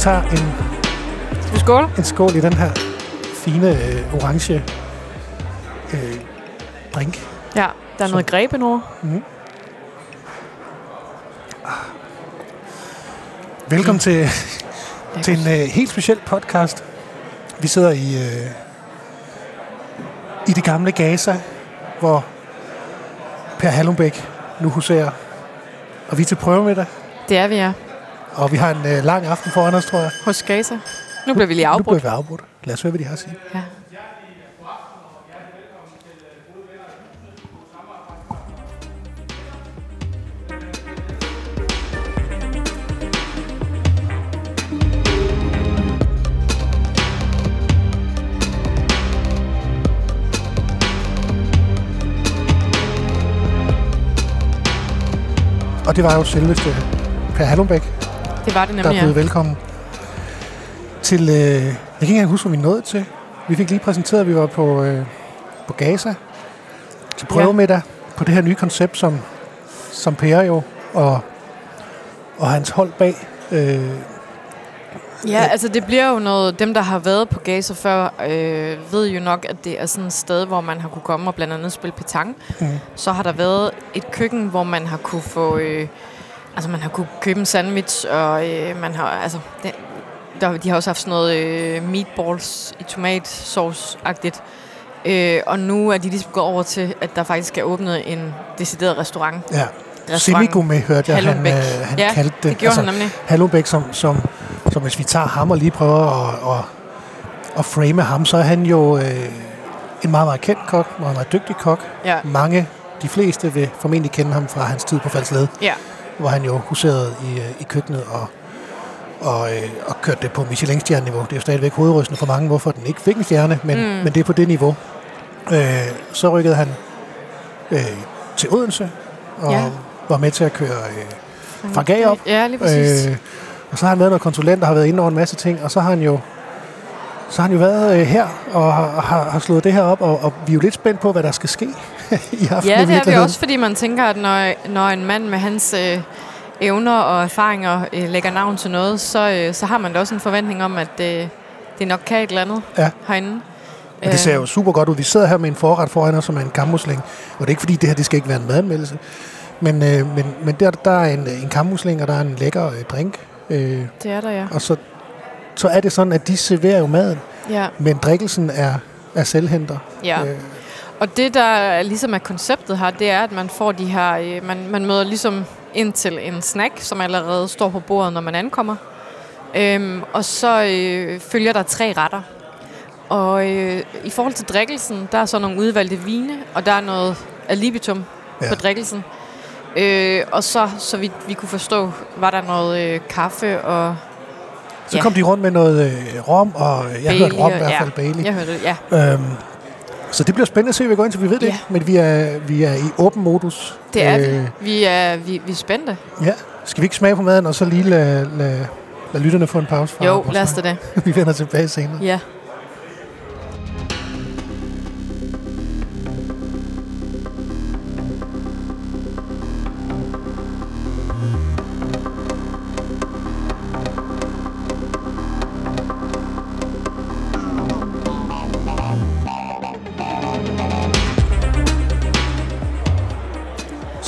Tager en, Skal vi skåle? en skål i den her fine øh, orange øh, drink. Ja, der er Så- noget grebenord. Mm. Velkommen til, til en øh, helt speciel podcast. Vi sidder i, øh, i det gamle Gaza, hvor Per Hallumbæk nu huserer. Og vi er til prøvemiddag, Det er vi, ja. Og vi har en øh, lang aften foran os, tror jeg. Hos Gaza. Nu bliver vi lige Nu afbrudt. bliver vi afbrudt. Lad os høre, hvad de har at sige. Ja. Og det var jo selveste Per Hallumbæk, Det var det der nemlig, er blevet ja. velkommen til... Øh, jeg kan ikke engang huske, hvor vi nåede til. Vi fik lige præsenteret, at vi var på, øh, på Gaza til prøvemiddag på det her nye koncept, som, som Per jo og, og hans hold bag. Øh, Ja, altså det bliver jo noget, dem der har været på Gaza før, øh, ved jo nok, at det er sådan et sted, hvor man har kunne komme og blandt andet spille petang. Mm. Så har der været et køkken, hvor man har kunne få, øh, altså man har kunne købe en sandwich, og øh, man har, altså, det, der, de har også haft sådan noget øh, meatballs i tomatsauce-agtigt. Øh, og nu er de ligesom gået over til, at der faktisk er åbnet en decideret restaurant. ja. Restaurant. Semigumme hørte jeg, han, øh, han Ja, kaldte det. Det gjorde altså, han nemlig. Hallumbæk, som, som, som hvis vi tager ham og lige prøver at, at, at frame ham, så er han jo øh, en meget, meget kendt kok, meget, meget dygtig kok. Ja. Mange, de fleste vil formentlig kende ham fra hans tid på Falsled, Ja. Hvor han jo huserede i, øh, i køkkenet og, og, øh, og kørte det på Michelin-stjerne-niveau. Det er jo stadigvæk hovedrystende for mange, hvorfor den ikke fik en stjerne, men, mm. Men det er på det niveau. Øh, så rykkede han øh, til Odense og Ja. var med til at køre øh, Frank A op. Ja, lige præcis. Øh, og så har han været noget konsulent og har været inde over en masse ting, og så har han jo så har han jo været øh, her og har, har, har slået det her op, og, og vi er jo lidt spændt på, hvad der skal ske i i Ja, det er vi også, fordi man tænker, at når, når en mand med hans øh, evner og erfaringer øh, lægger navn til noget, så, øh, så har man da også en forventning om, at øh, det nok kan et eller andet Ja. herinde. Men det ser jo super godt ud. Vi sidder her med en forret foran os, som er en kammusling. Og det er ikke fordi, det her det skal ikke være en madanmeldelse. Men, øh, men, men der, der er en, en kammusling, og der er en lækker øh, drink. Øh, Det er der, ja. og så, så er det sådan, at de serverer jo maden, ja. men drikkelsen er, er selvhenter. ja. Øh, Og det, der ligesom er konceptet her, det er, at man får de her... Øh, man, man møder ligesom ind til en snack, som allerede står på bordet, når man ankommer. Øhm, og så øh, følger der tre retter. Og øh, i forhold til drikkelsen, der er så nogle udvalgte vine, og der er noget alibitum Ja. på drikkelsen. Øh, og så, så vidt vi kunne forstå, var der noget øh, kaffe og så Ja. kom de rundt med noget øh, rom, og jeg hørte rom i hvert fald, ja, Bailey. Jeg hørte det, ja. Øhm, så det bliver spændende at se, hvad vi går ind til. Vi ved det Ja. men vi er, vi er i åben modus. Det er Øh, vi. Vi er, vi, vi er spændte. Ja. Skal vi ikke smage på maden, og så lige lade, lade, lade lytterne få en pause fra? Jo, lad os det. Vi vender tilbage senere. Ja.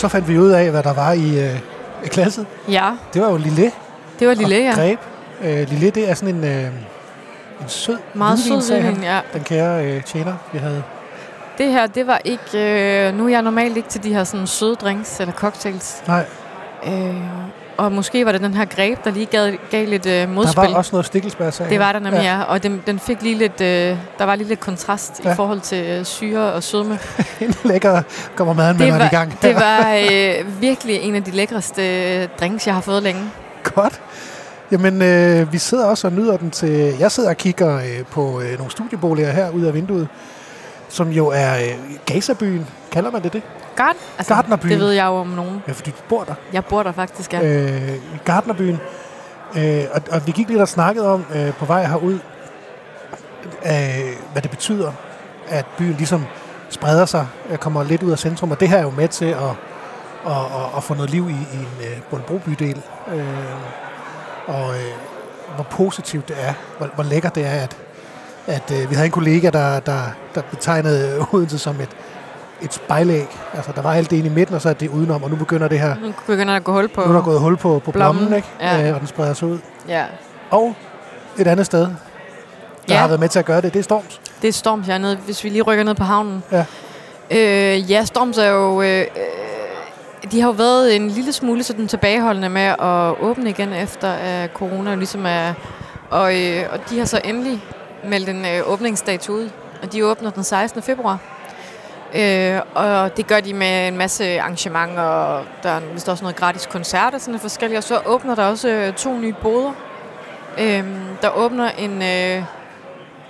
Så fandt vi ud af, hvad der var i øh, i glasset. Ja, Det var jo lille det var lille, ja. greb. Øh, lille, det er sådan en, øh, en sød Meget hvidvin, sød hvidvin, ja. Den kære øh, tjener, vi havde. Det her, det var ikke... Øh, nu er jeg normalt ikke til de her sådan søde drinks eller cocktails. Nej, Øh, og måske var det den her greb, der lige gav, gav lidt øh, der modspil. var også noget stikkelsbær, Det var der nemlig, ja. Og den, den fik lige lidt... Øh, der var lige lidt kontrast Ja. i forhold til øh, syre og sødme. En lækker kommer maden med Det i gang. det var øh, virkelig en af de lækreste øh, drinks, jeg har fået længe. Godt. Jamen, øh, vi sidder også og nyder den til... Jeg sidder og kigger øh, på øh, nogle studieboliger her ud af vinduet, som jo er øh, Gazabyen. Kalder man det det? Gard, altså, Gardnerbyen. det ved jeg jo om nogen. Ja, fordi du bor der. Jeg bor der faktisk, ja. Øh, Gardnerbyen. Øh, og, og vi gik lidt og snakkede om øh, på vej herud, øh, hvad det betyder, at byen ligesom spreder sig, øh, kommer lidt ud af centrum, og det her er jo med til at, at, at, at få noget liv i, i en øh, Bolbro-bydel. Øh, og, øh, hvor positivt det er, hvor, hvor lækkert det er, at, at øh, vi havde en kollega, der, der, der betegnede Odense som et, et spejlæg. Altså, der var alt det inde i midten, og så er det udenom, og nu begynder det her... Nu begynder der at gå hul på... Nu er der gået hul på, på blommen, blommen, ikke? ja. Øh, og den spreder sig ud. Ja. Og et andet sted, der Ja. har været med til at gøre det, det er Storms. Det er Storms, jeg er nede, hvis vi lige rykker ned på havnen. Ja. Øh, ja, Storms er jo... Øh, øh, de har jo været en lille smule sådan tilbageholdende med at åbne igen efter at corona jo ligesom er... Og, øh, og de har så endelig meldt en øh, åbningsdato ud, og de åbner den 16. februar. Øh, og det gør de med en masse arrangementer, og der er vist også noget gratis koncerter, sådan noget forskelligt. Og så åbner der også øh, to nye boder. Øh, der åbner en, øh,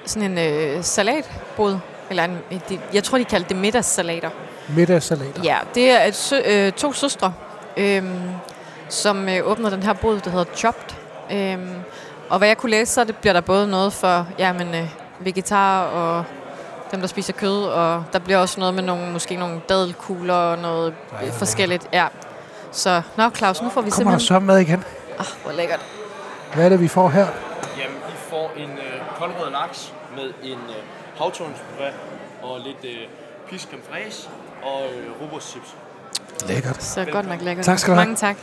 sådan en øh, salatbod, eller en, de, jeg tror, de kaldte det middagssalater. Middagssalater. Ja, det er et sø, øh, to søstre, øh, som øh, åbner den her bod, der hedder Chopped. Øh, og hvad jeg kunne læse, så det bliver der både noget for jamen, øh, vegetar og dem, der spiser kød, og der bliver også noget med nogle, måske nogle dadelkugler og noget øh, hvor forskelligt. Ja. Så, nå Claus, nu får vi Kommer der simpelthen... så mad igen? Ah, hvor lækkert. Hvad er det, vi får her? Jamen, I får en øh, koldrød laks med en øh, havtornspuré og lidt øh, pisk og øh, rugbrødschips. Lækkert. Så godt nok lækkert. Tak skal du have. Mange tak.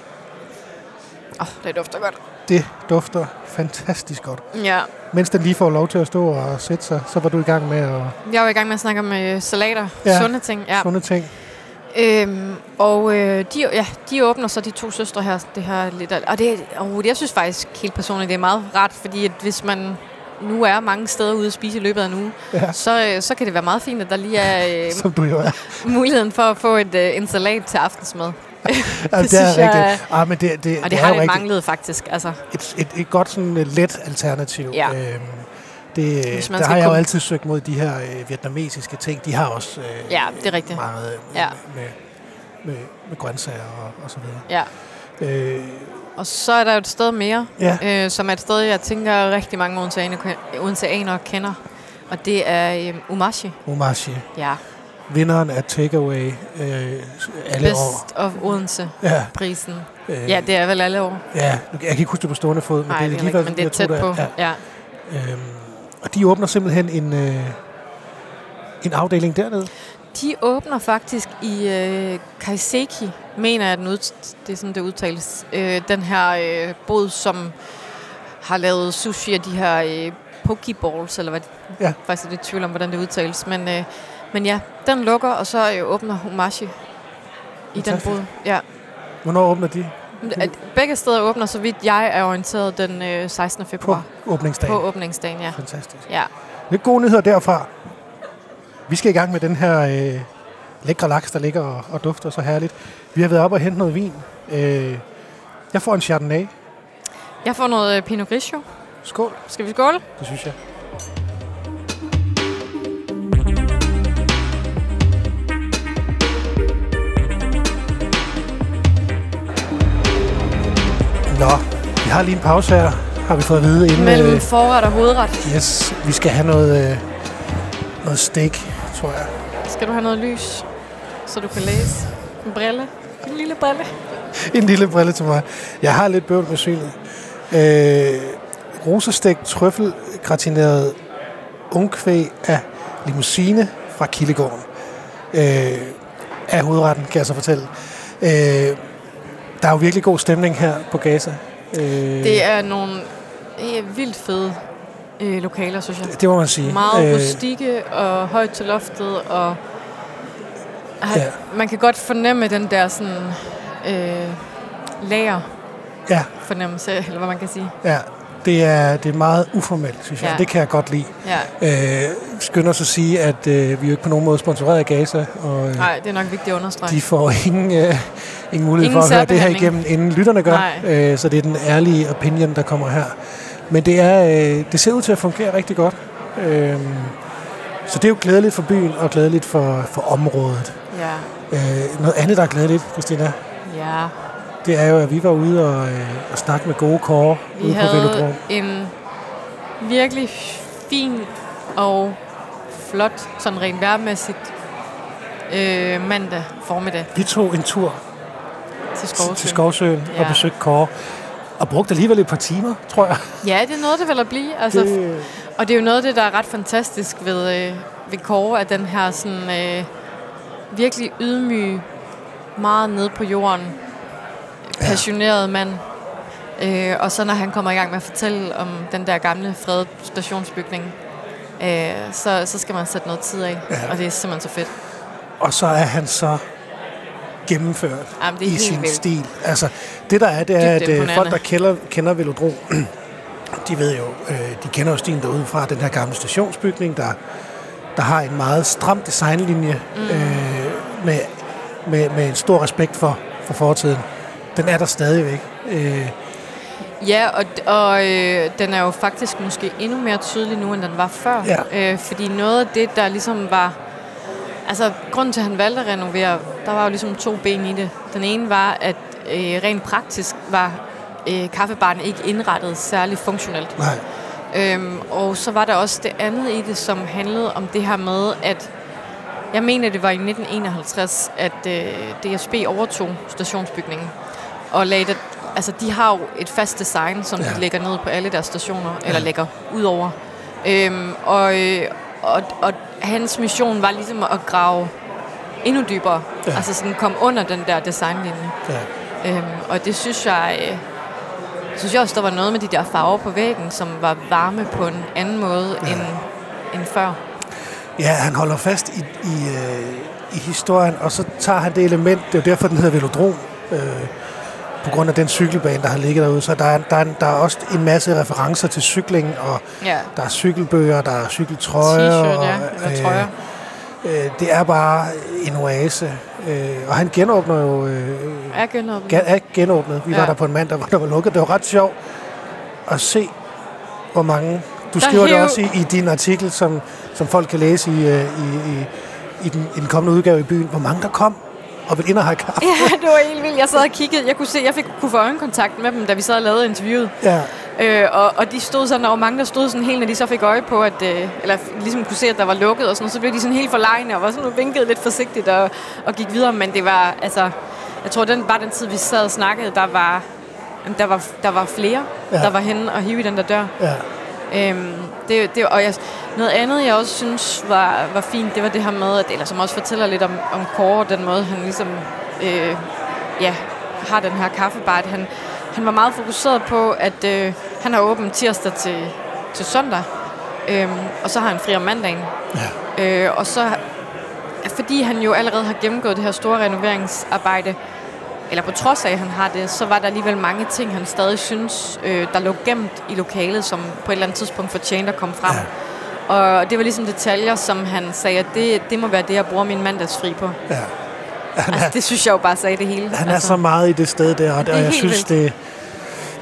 Åh, oh, det dufter godt. Det dufter fantastisk godt. Ja, Mens den lige får lov til at stå og sætte sig, så var du i gang med at jeg var i gang med at snakke om øh, salater. Ja. Sunde ting. Ja. sunde ting. Øhm, og øh, de, ja, de åbner så de to søstre her. Det her lidt, og det, og jeg synes faktisk helt personligt, det er meget rart, fordi at hvis man nu er mange steder ude at spise i løbet af en uge, Ja. så, øh, så kan det være meget fint, at der lige er øh, Som du jo er. muligheden for at få et, øh, en salat til aftensmad. Det, synes er jeg rigtigt. Ah, men det, det, Og det, det har det rigtigt. manglet faktisk. Altså, Et, et, et godt sådan uh, let alternativ. Ja. Øhm, det, der har jeg jo altid søgt mod de her øh, vietnamesiske ting. De har også øh, ja, det er rigtigt. meget øh, Ja. med, med, med grøntsager og, og så videre. Ja. Øh, Og så er der jo et sted mere, Ja. øh, som er et sted, jeg tænker rigtig mange odenseanere odenseanere kender. Og det er øh, Umashi. Omashi. Ja, Vinderen af Takeaway øh, alle år. Best of Odense-prisen. Ja. Øh, Ja, det er vel alle år. ja, jeg kan ikke huske det på stående fod, men Nej, det det er lige rigtigt, men det er jeg tror, tæt på. Ja. Ja. Øhm, og de åbner simpelthen en, øh, en afdeling dernede. De åbner faktisk i øh, Kaiseki, mener jeg, den ud, det er sådan, det udtales. Øh, den her øh, bod, som har lavet sushi af de her øh, pokeballs, eller hvad Ja. ja. faktisk er lidt tvivl om, hvordan det udtales. Men, øh, men ja, den lukker, og så øh, åbner Humashi i den bod. Ja. Hvornår åbner de? Begge steder åbner, så vidt jeg er orienteret, den øh, 16. På februar. åbningsdagen. På åbningsdagen, ja. Fantastisk. Ja. Lidt gode nyheder derfra. Vi skal i gang med den her øh, lækre laks, der ligger og, og dufter så herligt. Vi har været op og hente noget vin. Øh, jeg får en Chardonnay. Jeg får noget øh, Pinot Grigio. Skål, Skal vi skåle? det synes jeg. Nå, vi har lige en pause her, har vi fået at vide inden... Mellem Øh, forret og hovedret. yes, vi skal have noget, øh, noget steak, tror jeg. Skal du have noget lys, så du kan læse? En brille? En lille brille? en lille brille til mig. Jeg har lidt bøvl med synet. Øh, rosestegt trøffel gratineret ungkvæg af limousine fra Kildegården. Øh, af hovedretten, kan jeg så fortælle. Øh, der er jo virkelig god stemning her på Gaza. Øh, Det er nogle øh, vildt fede øh, lokaler, synes jeg. det må man sige. Meget Øh, rustikke og højt til loftet, og Ja. ja. man kan godt fornemme den der sådan øh, lager ja, fornemmelse, eller hvad man kan sige. ja. Det er, det er meget uformelt, synes jeg. Ja. Det kan jeg godt lide. Ja. Øh, skynder sig at sige, at øh, vi er jo ikke på nogen måde sponsoreret af Gaza. Og, øh, Nej, det er nok vigtigt at understrege. De får ingen, øh, ingen mulighed Ingen for at høre det her igennem, inden lytterne gør. Nej. Øh, så det er den ærlige opinion, der kommer her. Men det, er, øh, det ser ud til at fungere rigtig godt. Øh, så det er jo glædeligt for byen og glædeligt for, for området. Ja. Øh, noget andet, der er glædeligt, Christina, ja. Det er jo, at vi var ude og, øh, og snakke med gode kåre Vi ude på havde Velodrom. en virkelig fin og flot, sådan rent værmæssigt, øh, mandag formiddag Vi tog en tur til Skovsøen. til Skovsøen ja. og besøgte Kåre. Og brugte alligevel et par timer, tror jeg. Ja, det er noget, det vil at blive. Altså, Det- Og det er jo noget af det, der er ret fantastisk ved, øh, ved Kåre, at den her sådan, øh, virkelig ydmyge, meget nede på jorden, passionerede mand. Øh, og så når han kommer i gang med at fortælle om den der gamle fredede stationsbygning, øh, så, så skal man sætte noget tid af. Ja. Og det er simpelthen så fedt. Og så er han så gennemført Jamen, det er i sin vildt. stil. Altså, det der er, det er, Dybt at øh, folk, der kender, kender Velodrom, de ved jo, øh, de kender jo stilen derude fra den her gamle stationsbygning, der, der har en meget stram designlinje mm. øh, med, med, med en stor respekt for, for fortiden. Den er der stadigvæk. Øh, Ja, og, og øh, den er jo faktisk måske endnu mere tydelig nu, end den var før. Ja. Øh, fordi noget af det, der ligesom var... Altså, grunden til, at han valgte at renovere, der var jo ligesom to ben i det. Den ene var, at øh, rent praktisk var øh, kaffebaren ikke indrettet særlig funktionelt. nej, Øhm, og så var der også det andet i det, som handlede om det her med, at jeg mener, det var i 1951, at øh, DSB overtog stationsbygningen. Og lagde det, altså, de har jo et fast design, som ja. De lægger ned på alle deres stationer, ja. eller lægger ud over. Øhm, og, øh, og, og hans mission var ligesom at grave endnu dybere. Ja. Altså sådan komme under den der designlinje. ja. Øhm, og det synes jeg, øh, synes jeg også, der var noget med de der farver på væggen, som var varme på en anden måde ja. end, end før. Ja, han holder fast i, i, øh, i historien, og så tager han det element, det er jo derfor, den hedder Velodrom, øh, på grund af den cykelbane, der har ligget derude. Så der er, der, er, der er også en masse referencer til cykling, og Ja. der er cykelbøger, der er cykeltrøjer. T-shirt, ja, og, eller trøjer. Øh, det er bare en oase. Øh, og han genåbner jo... Øh, Er genåbnet. gen, er genåbnet. Vi ja. Ja. var der på en mandag, hvor der var lukket. Det var ret sjovt at se, hvor mange... Du Der skriver det hæv- også i, i din artikel, som, som folk kan læse i, øh, i, i, i, den, i den kommende udgave i byen. Hvor mange der kom og ville ind og have kaffe. Ja, det var helt vildt. Jeg sad og kiggede. Jeg kunne se, jeg fik, kunne få øjenkontakt med dem, da vi sad og lavede interviewet. Ja, Øh, og, og de stod sådan, var mange, der stod sådan helt, når de så fik øje på, at, øh, eller ligesom kunne se, at der var lukket og sådan noget, så blev de sådan helt forlegne og var sådan vinkede lidt forsigtigt og, og gik videre. Men det var, altså, jeg tror, den, bare den tid, vi sad og snakkede, der var, der var, der var flere, ja. der var henne og hive i den der dør. ja. Øhm, det, det, og jeg, noget andet, jeg også synes var, var fint, det var det her med, at, eller som også fortæller lidt om, om Kåre, den måde, han ligesom øh, ja, har den her kaffebar. At han, han var meget fokuseret på, at øh, han har åbent tirsdag til, til søndag, øhm, og så har han fri om mandagen. Ja. Øh, og så, fordi han jo allerede har gennemgået det her store renoveringsarbejde, eller på trods af, at han har det, så var der alligevel mange ting, han stadig synes, øh, der lå gemt i lokalet, som på et eller andet tidspunkt fortjente at komme frem. Ja. Og det var ligesom detaljer, som han sagde, at det, det må være det, jeg bruger min mandagsfri på. ja. Han Altså, er, det synes jeg jo bare sagde det hele. han er altså. så meget i det sted der, og, Det og jeg synes, det,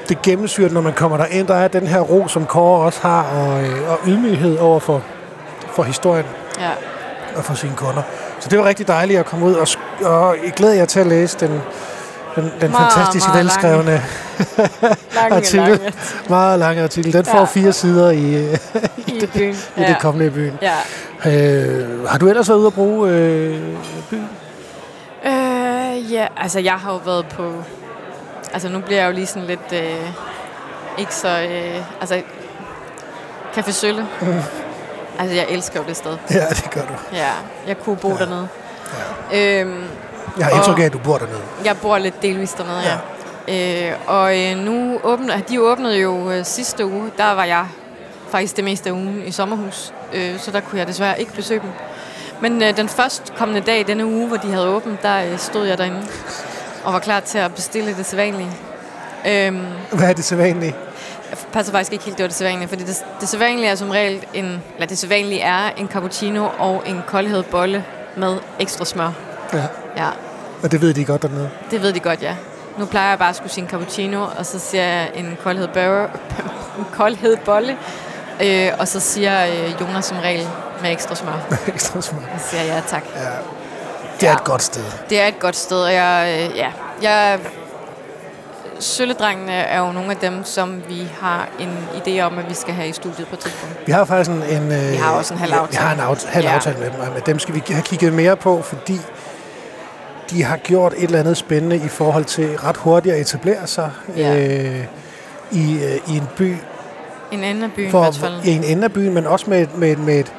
det gennemsyrer, når man kommer derind. Der er den her ro, som Kåre også har, og, øh, og ydmyghed over for, for historien. Ja. og for sine kunder. Så det var rigtig dejligt at komme ud, og, og jeg glæder jer til at læse den, den, den Meget, fantastisk meget velskrevne Lange, artikel. lange Meget lange artikel. Den får Ja. fire sider i, i byen. i det kommende byen. Ja. Øh, har du ellers været ude at bruge øh, byen? Øh, ja, altså jeg har jo været på... Altså nu bliver jeg jo lige sådan lidt... Øh, ikke så... Øh, altså... Café Sølle. Mm. Altså jeg elsker jo det sted. Ja, det gør du. Ja, jeg kunne bo ja. dernede. Ja. Øhm, Jeg har indtryk af, at du bor dernede. jeg bor lidt delvist dernede, ja. ja. Øh, og øh, nu åbner... De åbnede jo øh, sidste uge. Der var jeg faktisk det meste af ugen i sommerhus. Øh, så der kunne jeg desværre ikke besøge dem. Men øh, den første kommende dag, denne uge, hvor de havde åbent, der øh, stod jeg derinde og var klar til at bestille det sædvanlige. Øhm, Hvad er det sædvanlige? jeg passer faktisk ikke helt, det var det sædvanlige, fordi det, det sædvanlige er som regel en, eller det sædvanlige er en cappuccino og en koldhed bolle med ekstra smør. Ja. Ja, Og det ved de godt dernede. det ved de godt, ja. Nu plejer jeg bare at skulle sige en cappuccino, og så siger jeg en koldhed, bøger, en koldhed bolle, øh, og så siger øh, Jonas som regel med ekstra smør. Ekstra smør. Så siger jeg ja tak. Ja. Det er Ja. et godt sted. Det er et godt sted, og jeg, øh, ja, jeg, Sølledrengene er jo nogle af dem, som vi har en idé om, at vi skal have i studiet på et tidspunkt. Vi har faktisk en... en øh, Vi har også en halv aftale. Vi har en aftale, halv Ja. aftale med dem, og med dem skal vi have kigget mere på, fordi de har gjort et eller andet spændende i forhold til ret hurtigt at etablere sig. Ja. Øh, i, øh, i en by, En anden af byen i for, hvert fald. i en ende af byen, men også med, et- med, med, et,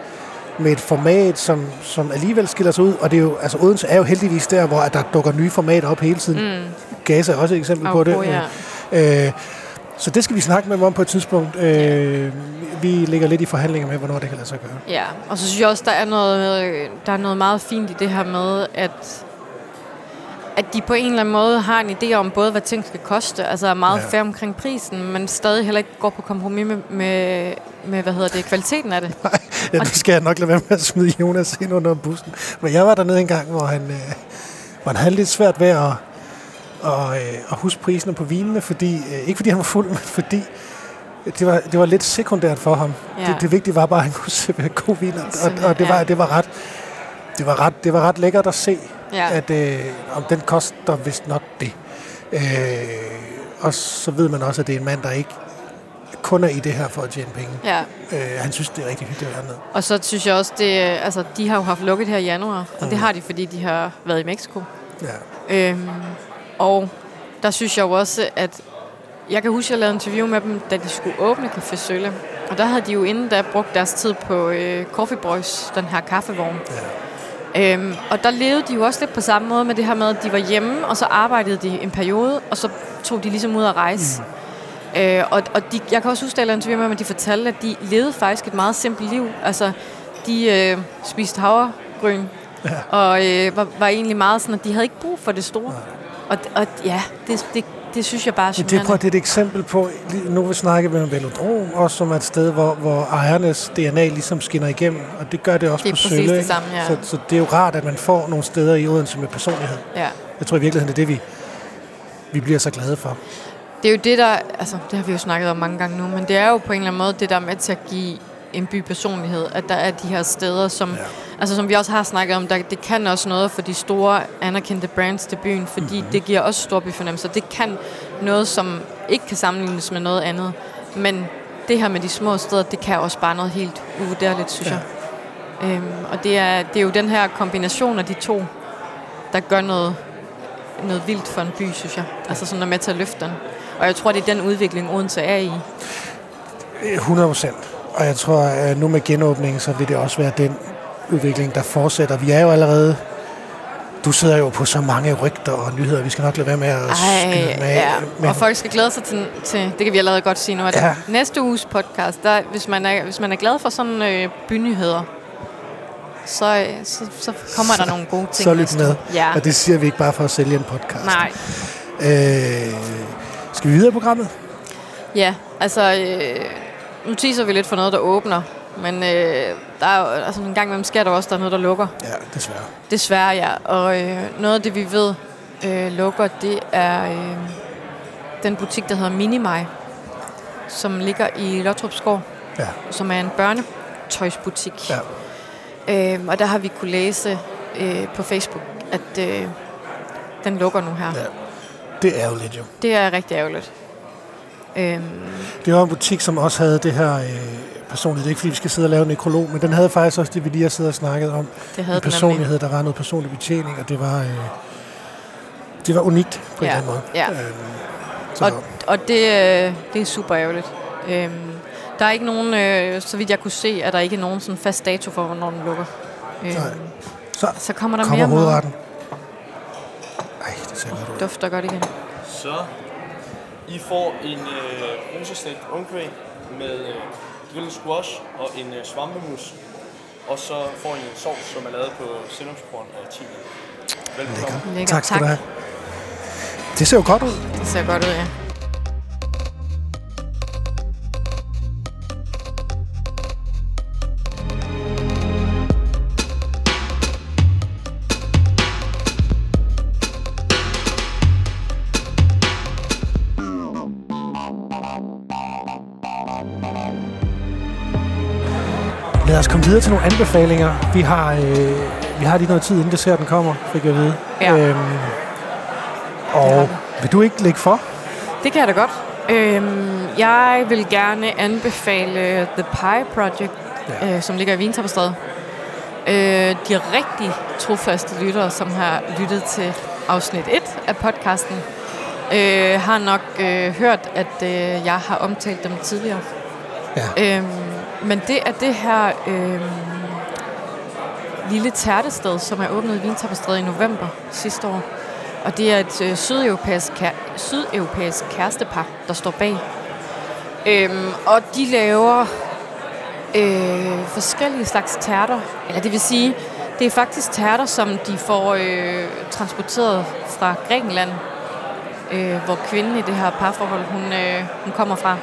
med et format, som, som alligevel skiller sig ud. Og det er jo, altså Odense er jo heldigvis der, hvor at der dukker nye formater op hele tiden. Mm. Gaza er også et eksempel på det. Apropos, ja. Øh, så det skal vi snakke med dem om på et tidspunkt. Øh, vi ligger lidt i forhandlinger med, hvornår det kan lade sig gøre. Ja, og så synes jeg også, der er noget, øh, der er noget meget fint i det her med, at, at de på en eller anden måde har en idé om både, hvad ting skal koste, altså er meget Ja. fair omkring prisen, men stadig heller ikke går på kompromis med, med, med hvad hedder det, kvaliteten af det. Ja, nu skal jeg nok lade være med at smide Jonas ind under bussen. Men jeg var dernede en gang, hvor han, øh, hvor han havde lidt svært ved at, og, øh, at huske priserne på vinene, fordi, øh, ikke fordi han var fuld, men fordi det var, det var lidt sekundært for ham. Ja. Det, det vigtige var bare, at han kunne servere god vin, og, og, og det, var, det, var ret, det, var ret, det var ret lækkert at se, Ja. at øh, om den koster vist nok det. Øh, og så ved man også, at det er en mand, der ikke kun er i det her for at tjene penge. Ja, Øh, han synes, det er rigtig hyggeligt dernede. og så synes jeg også, det, altså, de har jo haft lukket her i januar, og det har de, fordi de har været i Mexico. Ja. Øhm, og der synes jeg jo også, at jeg kan huske, at jeg lavede interview med dem, da de skulle åbne Café Sølle. Og der havde de jo inden da brugt deres tid på øh, Coffee Boys, den her kaffevogn. Ja. Øhm, og der levede de jo også lidt på samme måde med det her med, at de var hjemme, og så arbejdede de en periode, og så tog de ligesom ud at rejse. Mm. Øh, og og de, jeg kan også huske, at jeg interview med dem, at de fortalte, at de levede faktisk et meget simpelt liv. Altså, de øh, spiste havregryn, ja. og øh, var, var egentlig meget sådan, at de havde ikke brug for det store. Og, og ja, det, det, det synes jeg bare er det, prøv, det er et eksempel på, nu vi snakker vi om Velodrom, også som er et sted, hvor, hvor ejernes DNA ligesom skinner igennem, og det gør det også Det er på Sølle. det samme, ja. så, så det er jo rart, at man får nogle steder i Odense med personlighed. Ja. Jeg tror i virkeligheden, det er det, vi, vi bliver så glade for. Det er jo det, der... Altså, det har vi jo snakket om mange gange nu, men det er jo på en eller anden måde det, der er med til at give en by personlighed, at der er de her steder, som, Ja. altså, som vi også har snakket om, der, det kan også noget for de store anerkendte brands til byen, fordi Mhm. mm-hmm. det giver også stor byfornemmelse. Det kan noget, som ikke kan sammenlignes med noget andet. Men det her med de små steder, det kan også bare noget helt uvurderligt, synes Ja. jeg. Øhm, og det er, det er jo den her kombination af de to, der gør noget, noget vildt for en by, synes jeg. Altså sådan er med til at løfte den. Og jeg tror, det er den udvikling, Odense er i. 100 procent. Og jeg tror, at nu med genåbningen, så vil det også være den udvikling, der fortsætter. Vi er jo allerede... Du sidder jo på så mange rygter og nyheder. Vi skal nok lade være med at skyde dem af. ja. Men Og folk skal glæde sig til, til, det kan vi allerede godt sige nu, at Ja. næste uges podcast, der, hvis, man er, hvis man er glad for sådan øh, bynyheder, så, øh, så, så kommer der nogle gode ting. så lyt med. Ja, Og det siger vi ikke bare for at sælge en podcast. nej. Øh, skal vi videre i programmet? Ja, altså, øh, nu teaser vi lidt for noget, der åbner, men øh, der er jo, altså, en gang imellem sker der også, der er noget, der lukker. Ja, desværre. Desværre, ja. Og øh, noget af det, vi ved øh, lukker, det er øh, den butik, der hedder Minimaj, som ligger i Lottrup Skov, Ja, som er en børnetøjsbutik. ja. Øh, og der har vi kunne læse øh, på Facebook, at øh, den lukker nu her. ja. Det er lidt jo. Det er rigtig ærgerligt. Øhm, Det var en butik, som også havde det her øh, personligt. Det er ikke, fordi vi skal sidde og lave en nekrolog, men den havde faktisk også det, vi lige har siddet og snakket om. det havde en personlighed, der var noget personlig betjening, og det var, øh, det var unikt på en Ja, eller anden måde. ja. Øhm, så, Og, og det, øh, det er super ærgerligt. Øhm, der er ikke nogen, øh, så vidt jeg kunne se, at der ikke er nogen sådan fast dato for, hvornår den lukker. Øhm, Nej. så så kommer der kommer mere mad. hovedretten. Ej, det ser godt ud. Dufter godt igen. Så I får en øh, rosestegt ungkvæg med øh, grillet squash og en øh, svampemus. Og så får I en sovs, som er lavet på sennepskorn og chili. Velkommen. Lækker. Tak skal du have. Det ser jo godt ud. Det ser godt ud, ja. Lad os komme videre til nogle anbefalinger. Vi har, øh, vi har lige noget tid, inden desserten kommer, fik jeg at vide. Ja. Øhm, og vi. vil du ikke lægge for? Det kan jeg da godt. Øhm, jeg vil gerne anbefale The Pie Project, Ja. øh, som ligger i Vintapestræde. Øh, de rigtig trofaste lyttere, som har lyttet til afsnit 1 af podcasten. øh, har nok øh, hørt, at øh, jeg har omtalt dem tidligere. Ja. Øhm, men det er det her øh, lille tærtested, som er åbnet i Vintapestræde i november sidste år. Og det er et øh, sydeuropæisk, kær- sydeuropæisk kærestepar, der står bag. Øhm, og de laver øh, forskellige slags tærter. Eller det vil sige, det er faktisk tærter, som de får øh, transporteret fra Grækenland, øh, hvor kvinden i det her parforhold, hun, øh, hun kommer fra.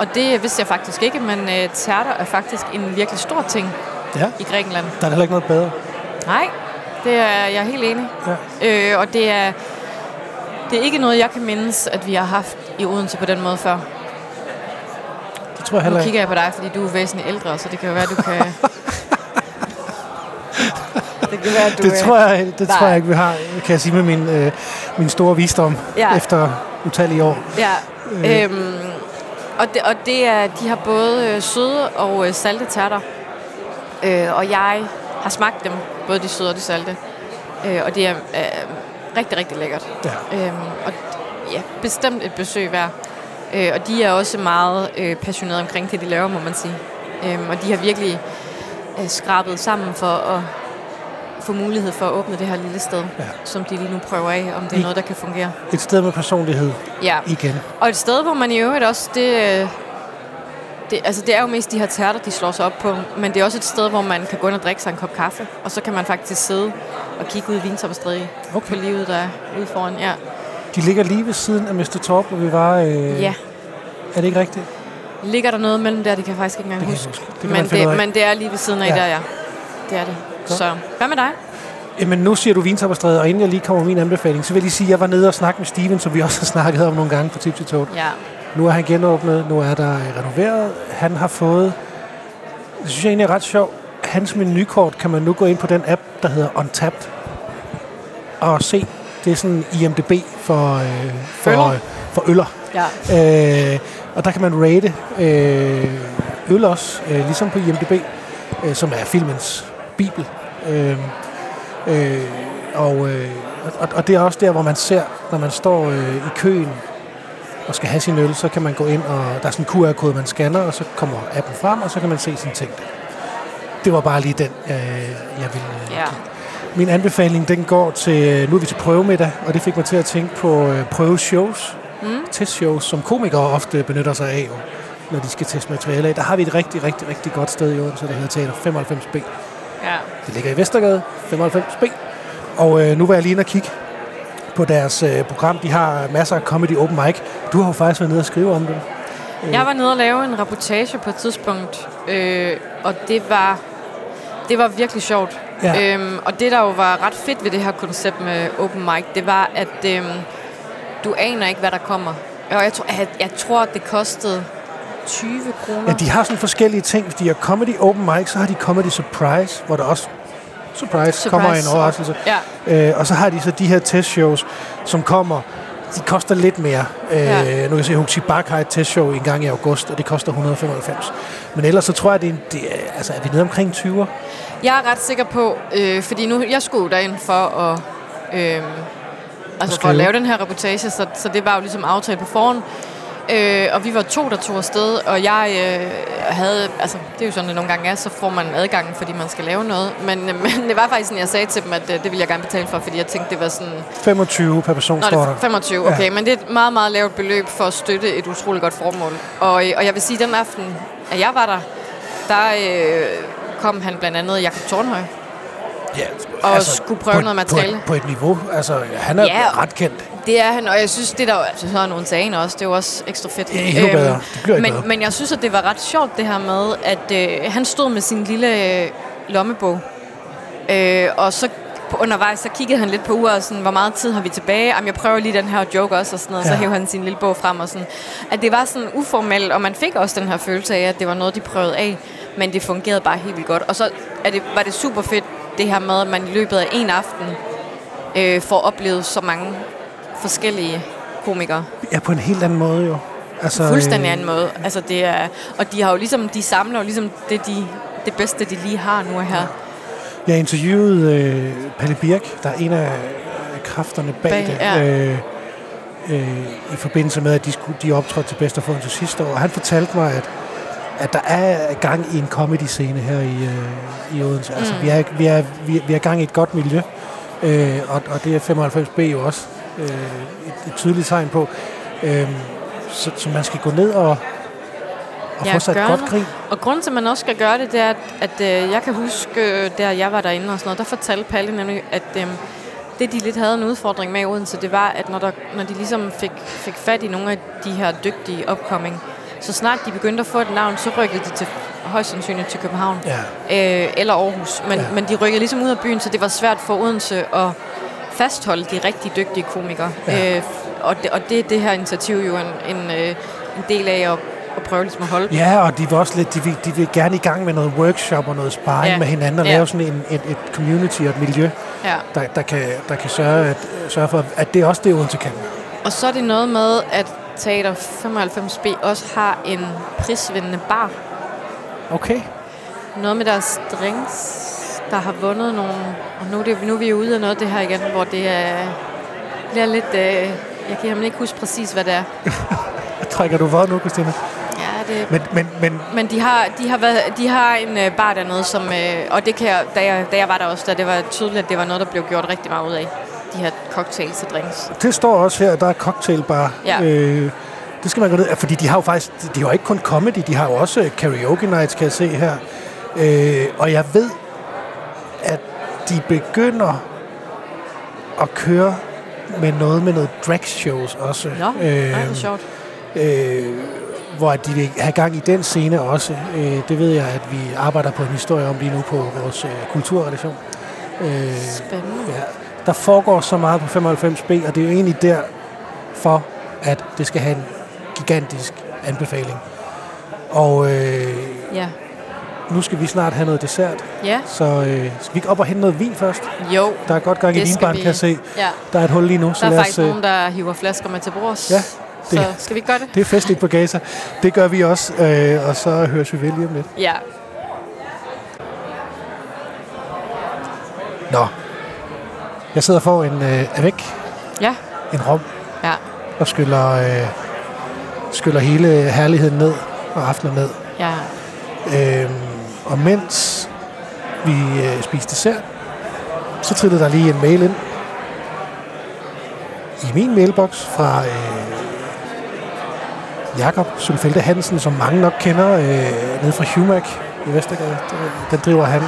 Og det vidste jeg faktisk ikke, men øh, tærter er faktisk en virkelig stor ting Ja, i Grækenland. der er heller ikke noget bedre. Nej, det er jeg er helt enig. Ja. Øh, og det er, det er ikke noget, jeg kan mindes, at vi har haft i Odense på den måde før. Det tror jeg heller Nu ikke. kigger jeg på dig, fordi du er væsentligt ældre, så det kan jo være, du kan... det kan være, du Det tror jeg, det tror jeg ikke, vi har, kan jeg sige med min, øh, min store visdom Ja. efter utallige år. Ja. Øhm, og det, og det er, de har både øh, søde og øh, salte tærter. Øh, og jeg har smagt dem, både de søde og de salte. Øh, og det er øh, rigtig, rigtig lækkert. Ja. Øhm, og ja, bestemt et besøg værd. Øh, og de er også meget øh, passionerede omkring det, de laver, må man sige. Øhm, og de har virkelig øh, skrabet sammen for at få mulighed for at åbne det her lille sted, Ja. som de lige nu prøver af, om det er I- noget, der kan fungere. Et sted med personlighed Ja. igen. Og et sted, hvor man i øvrigt også, det, øh, det, altså det er jo mest de her tærter, de slår sig op på, men det er også et sted, hvor man kan gå ind og drikke sig en kop kaffe, og så kan man faktisk sidde og kigge ud i Vintopperstræde Okay. på livet, der er ude foran. Ja. De ligger lige ved siden af Mr. Torp, hvor vi var. Øh, ja. Er det ikke rigtigt? Ligger der noget mellem der, det kan jeg faktisk ikke engang Det huske. huske. Det men, det, men det er lige ved siden af ja. der, ja. Det er det. Godt. Så, hvad med dig? Jamen, nu siger du Vintopperstræde, og inden jeg lige kommer med min anbefaling, så vil jeg sige, at jeg var nede og snakke med Steven, som vi også har snakket om nogle gange på Tipsy Toad. Ja. Nu er han genåbnet, nu er der øh, renoveret. Han har fået, det synes jeg egentlig er ret sjovt, hans menukort kan man nu gå ind på den app, der hedder Untapped, og se. Det er sådan IMDB for, øh, for, Øller. øh, for øller. ja. Øh, og der kan man rate øh, øl også, øh, ligesom på IMDb, øh, som er filmens bibel. Øh, øh, og, øh, og, og det er også der, hvor man ser, når man står øh, i køen og skal have sin øl, så kan man gå ind, og der er sådan en QR-kode, man scanner, og så kommer appen frem, og så kan man se sine ting. der. Det var bare lige den, øh, jeg ville øh, ja. min anbefaling, den går til, nu er vi til prøvemiddag, og det fik mig til at tænke på øh, prøveshows, Mm. testshows, som komikere ofte benytter sig af, når de skal teste materiale af. Der har vi et rigtig, rigtig, rigtig godt sted i Odense, der hedder Teater 95B. Ja. Det ligger i Vestergade, 95B. Og øh, nu var jeg lige inde og kigge på deres øh, program. De har masser af comedy open mic. Du har jo faktisk været nede og skrive om dem. Jeg var nede og lave en reportage på et tidspunkt, øh, og det var, det var virkelig sjovt. Ja. Øhm, og det, der jo var ret fedt ved det her koncept med open mic, det var, at øhm, du aner ikke, hvad der kommer. Og jeg, tror, jeg, jeg tror, det kostede 20 kroner. Ja, de har sådan forskellige ting. Hvis de har comedy open mic, så har de comedy surprise, hvor der også surprise, surprise. kommer en overraskelse. Ja, Øh, og så har de så de her testshows, som kommer. De koster lidt mere. Øh, Ja. Nu kan jeg se, at Huxi Bak har et testshow en gang i august, og det koster 195. Men ellers så tror jeg, det er, det er, altså, er vi nede omkring 20'er? jeg er ret sikker på, øh, fordi nu, jeg skulle derind for at, øh, altså for at lave den her reportage, så, så det var jo ligesom aftalt på forhånd. Øh, og vi var to, der tog afsted, og jeg øh, havde, altså det er jo sådan, det nogle gange er, så får man adgang, fordi man skal lave noget. Men, øh, men det var faktisk sådan, jeg sagde til dem, at øh, det ville jeg gerne betale for, fordi jeg tænkte, det var sådan, 25 per person Nå, står der. er 25, okay, ja. men det er et meget, meget lavt beløb for at støtte et utroligt godt formål. Og, øh, og jeg vil sige, den aften, at jeg var der, der øh, kom han blandt andet Jakob Tornhøj. Ja, Og skulle prøve på, et- noget materiale. På et, på et niveau. Altså, han er Ja. ret kendt. Det er han, og jeg synes, det der altså, så er nogle sagen også, det er jo også ekstra fedt. Ja, endnu bedre. Det bliver men, bedre. men jeg synes, at det var ret sjovt det her med, at øh, han stod med sin lille øh, lommebog, øh, og så undervejs, så kiggede han lidt på uret, og sådan, hvor meget tid har vi tilbage? Jamen, jeg prøver lige den her joke også, og sådan noget. Ja. Så hævde han sin lille bog frem, og sådan. At det var sådan uformelt, og man fik også den her følelse af, at det var noget, de prøvede af, men det fungerede bare helt vildt godt. Og så er det, var det super fedt, det her med, at man i løbet af en aften øh, får oplevet så mange forskellige komikere. Ja, på en helt anden måde jo. Altså, Fuldstændig øh, anden måde. Altså, det er, og de har jo ligesom, de samler jo ligesom det, de, det bedste, de lige har nu og her. Jeg interviewede øh, Palle Birk, der er en af kræfterne bag, Bag, det. ja. Øh, øh, i forbindelse med, at de, skulle, de optrådte til bedst af til sidste år. Og han fortalte mig, at, at der er gang i en comedy-scene her i, øh, i Odense. Altså, Mm. vi, er, vi, er, vi, vi er gang i et godt miljø, øh, og, og det er 95B jo også øh, et, et tydeligt tegn på. Øh, så, så man skal gå ned og, og Ja, få sig et godt grin. Og grunden til, at man også skal gøre det, det er, at, at øh, jeg kan huske, øh, da jeg var derinde og sådan noget, der fortalte Palle nemlig, at øh, det, de lidt havde en udfordring med i Odense, det var, at når, der, når de ligesom fik, fik fat i nogle af de her dygtige upcoming, så snart de begyndte at få et navn, så rykkede de til, højst sandsynligt til København. Ja. øh, eller Aarhus. Men, ja. men de rykkede ligesom ud af byen, så det var svært for Odense at fastholde de rigtig dygtige komikere. Ja. Øh, og, det, og det er det her initiativ jo en, en, øh, en del af at, at prøve ligesom at holde. Ja, og de vil også lidt, de vil, de vil gerne i gang med noget workshop og noget sparring ja. Med hinanden og ja. Lave sådan en, et, et community og et miljø, Ja. der, der, kan, der kan sørge, at, sørge for, at det også det, Odense kan. Og så er det noget med, at Teater 95B også har en prisvindende bar. Okay. Noget med deres drinks, der har vundet nogle... Og nu er, det, nu er vi ude af noget af det her igen, hvor det er, bliver lidt... Øh, jeg kan ikke huske præcis, hvad det er. Trækker du våd nu, Christina? Ja, det, Men, men, men Men de har, de har, været, de har en øh, bar dernede, som, øh, og det kan jeg, da, jeg, da jeg var der også, der det var tydeligt, at det var noget, der blev gjort rigtig meget ud af. De her cocktails og drinks. det står også her, at der er cocktailbar. Ja. Øh, det skal man gå ned Fordi de har jo faktisk, de, de har jo ikke kun comedy, de har jo også øh, karaoke nights, kan jeg se her. Øh, og jeg ved, at de begynder at køre med noget med noget drag shows også. Nå, øh, det er sjovt. øh, hvor at de vil have gang i den scene også. Øh, det ved jeg, at vi arbejder på en historie om lige nu på vores øh, kulturrelation. Øh, Spændende. ja. Der foregår så meget på 95B, og det er jo egentlig derfor, at det skal have en gigantisk anbefaling. Og øh, Ja. Nu skal vi snart have noget dessert, Ja, så øh, skal vi ikke op og hente noget vin først? jo. Der er godt gang i vinbaren, vi. kan jeg se. Ja. Der er et hul lige nu, så Der er lad os... faktisk Øh, nogen, der hiver flasker med til bords. Ja, Så det- skal vi ikke gøre det? det er festligt på Gaza. Det gør vi også, øh, og så høres vi vel lige om lidt. Ja. Nå. Jeg sidder for en øh, avec, Ja. en rom, Ja. og skyller, øh, skyller hele herligheden ned og aftenen ned. Ja. Øhm, og mens vi øh, spiste dessert, så trillede der lige en mail ind i min mailbox fra øh, Jakob Sølfeldt Hansen, som mange nok kender, øh, nede fra Humac i Vestergade. Den driver han.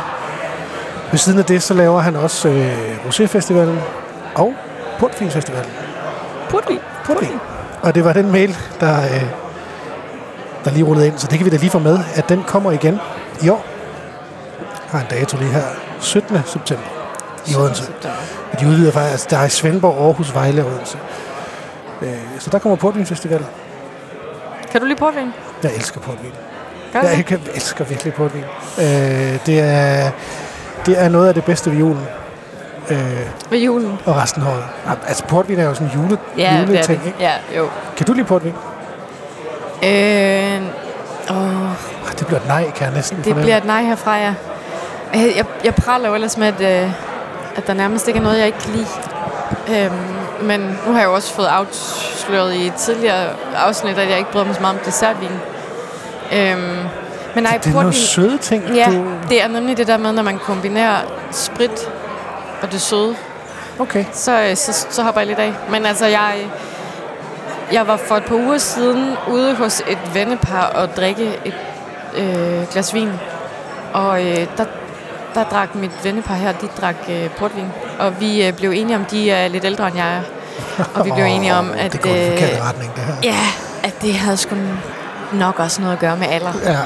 Ved siden af det, så laver han også øh, Rosé Festivalen og Portvins Festivalen. Putvin. Portvin. Og det var den mail, der, øh, der lige rullede ind, så det kan vi da lige få med, at den kommer igen i år. Har en dato lige her. 17. september i Odense. Og de udvider faktisk, altså, der er i Svendborg, Aarhus, Vejle og Odense. Øh, så der kommer Portvin Festival. Kan du lide portvin? Jeg elsker portvin. Jeg, det? jeg elsker virkelig portvin. Øh, det, er, det er noget af det bedste ved julen. Øh, Ved julen? og resten af året. Altså portvin er jo sådan en jule, Ja, det juleting, det. ikke? Ja, jo. Kan du lide portvin? Øh, åh, Ah, Det bliver et nej, kan jeg næsten Det fornemme. bliver et nej herfra, ja. Jeg, jeg, jeg praler jo ellers med, at, øh, at der nærmest ikke er noget, jeg ikke kan lide. Øhm, men nu har jeg jo også fået afsløret i et tidligere afsnit, at jeg ikke bryder mig så meget om dessertvin. Øhm, men nej, det er nogle søde ting. ja, Du... det er nemlig det der med, når man kombinerer sprit og det søde, Okay. så, øh, så, så hopper jeg lidt af. Men altså, jeg, jeg var for et par uger siden ude hos et vennepar og drikke et øh, glas vin. Og øh, der, der drak mit vennepar her, de drak øh, portvin. Og vi øh, blev enige om, de er lidt ældre end jeg er. Og vi blev enige om, at, Det går øh, retning, det her. ja, at det havde sgu nok også noget at gøre med alder. Ja.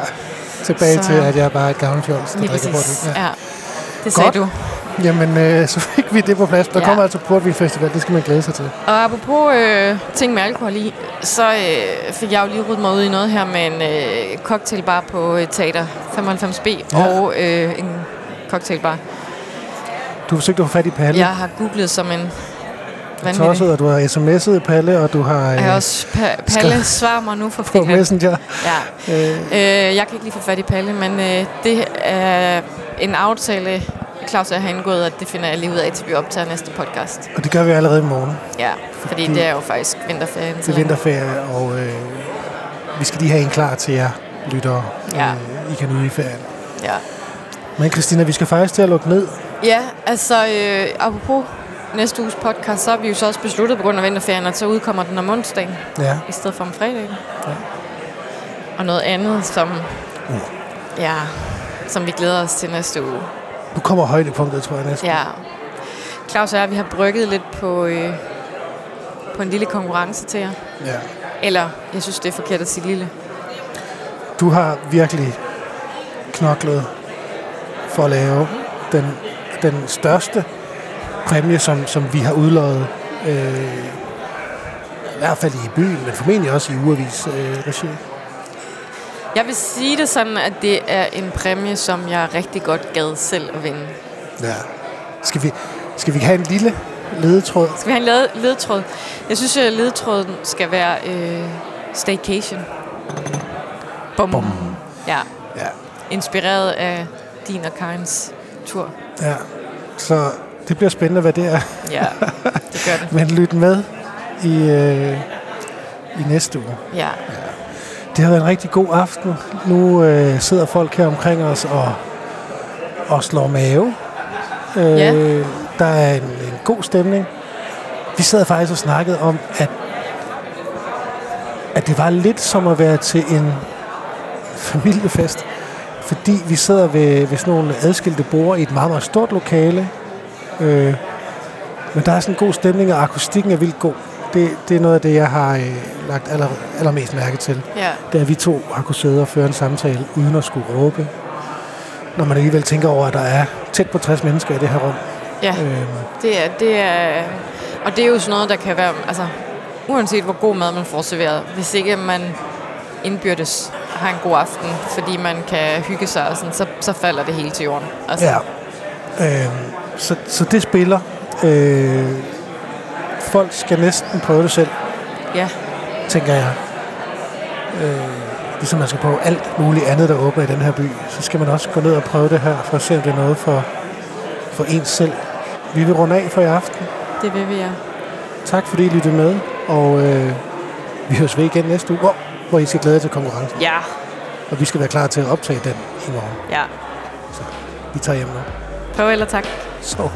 Tilbage Så- til, at jeg er bare et gammelt fjols, der drikker portvin. Ja. Det sagde Godt. du. Jamen, øh, så fik vi det på plads. Der Ja. kommer altså Portvin Festival, det skal man glæde sig til. Og apropos øh, ting med alkohol i, så øh, fik jeg jo lige ryddet mig ud i noget her med en øh, cocktailbar på øh, Teater 95B Ja. ja. og øh, en cocktailbar. Du forsøgte at få fat i Palle. Jeg har googlet som en vanvittig. Tosset, og du har sms'et Palle, og du har Jeg øh, har også pa- Palle svar mig nu for på filan. Messenger. Ja. Øh, Øh, jeg kan ikke lige få fat i Palle, men øh, det er en aftale, Claus og jeg har indgået, at det finder jeg lige ud af, til vi optager næste podcast. Og det gør vi allerede i morgen. Ja, fordi det er jo faktisk vinterferien. Det er vinterferie, og øh, vi skal lige have en klar til jer, lyttere. Ja. Øh, I kan nyde i ferien. Ja. Men Christina, vi skal faktisk til at lukke ned. Ja, altså øh, apropos næste uges podcast, så har vi jo så også besluttet på grund af vinterferien, at så udkommer den om onsdagen, Ja. i stedet for om fredagen. Ja. Og noget andet, som, Uh. ja, som vi glæder os til næste uge. Nu kommer højdepunktet, tror jeg næsten. Ja. Claus og jeg, vi har brygget lidt på, øh, på en lille konkurrence til jer. ja. Eller, jeg synes, det er forkert at sige lille. Du har virkelig knoklet for at lave den, den største præmie, som, som vi har udløjet. Øh, I hvert fald i byen, men formentlig også i ugevis øh, regi. Jeg vil sige det sådan, at det er en præmie, som jeg rigtig godt gad selv at vinde. Ja. Skal vi, skal vi have en lille ledetråd? Skal vi have en led- ledetråd? Jeg synes, at ledetråden skal være øh, staycation. Bum. Bum. Ja, Ja. inspireret af din og Karins tur. ja. Så det bliver spændende, hvad det er. Ja, det gør det. Men lyt med i, øh, i næste uge. Ja, Det har været en rigtig god aften. Nu øh, sidder folk her omkring os og, og slår mave. Øh, Ja. Der er en, en god stemning. Vi sad faktisk og snakkede om, at, at det var lidt som at være til en familiefest. Fordi vi sidder ved, ved sådan nogle adskilte borde i et meget, meget stort lokale. Øh, men der er sådan en god stemning, og akustikken er vildt god. Det, det er noget af det, jeg har øh, lagt aller, allermest mærke til ja, da vi to har kunnet sidde og føre en samtale uden at skulle råbe. Når man alligevel tænker over, at der er tæt på 60 mennesker i det her rum. ja. Øhm, Det er, det er, og det er jo sådan noget, der kan være, altså, uanset hvor god mad man får serveret, hvis ikke man indbyrdes har en god aften, fordi man kan hygge sig, og sådan, så, så falder det hele til jorden. Altså, ja. Øhm, så, så det spiller. Øh, folk skal næsten prøve det selv, ja, tænker jeg. Øh, ligesom man skal prøve alt muligt andet, der åbner i den her by, så skal man også gå ned og prøve det her, for at se, om det er noget for, for ens selv. Vi vil runde af for i aften. det vil vi, ja. Tak fordi I lyttede med, og øh, vi høres ved igen næste uge, hvor, I skal glæde jer til konkurrencen. Ja, Og vi skal være klar til at optage den i morgen. ja. Vi tager hjem nu. Prøv eller tak. Så godt.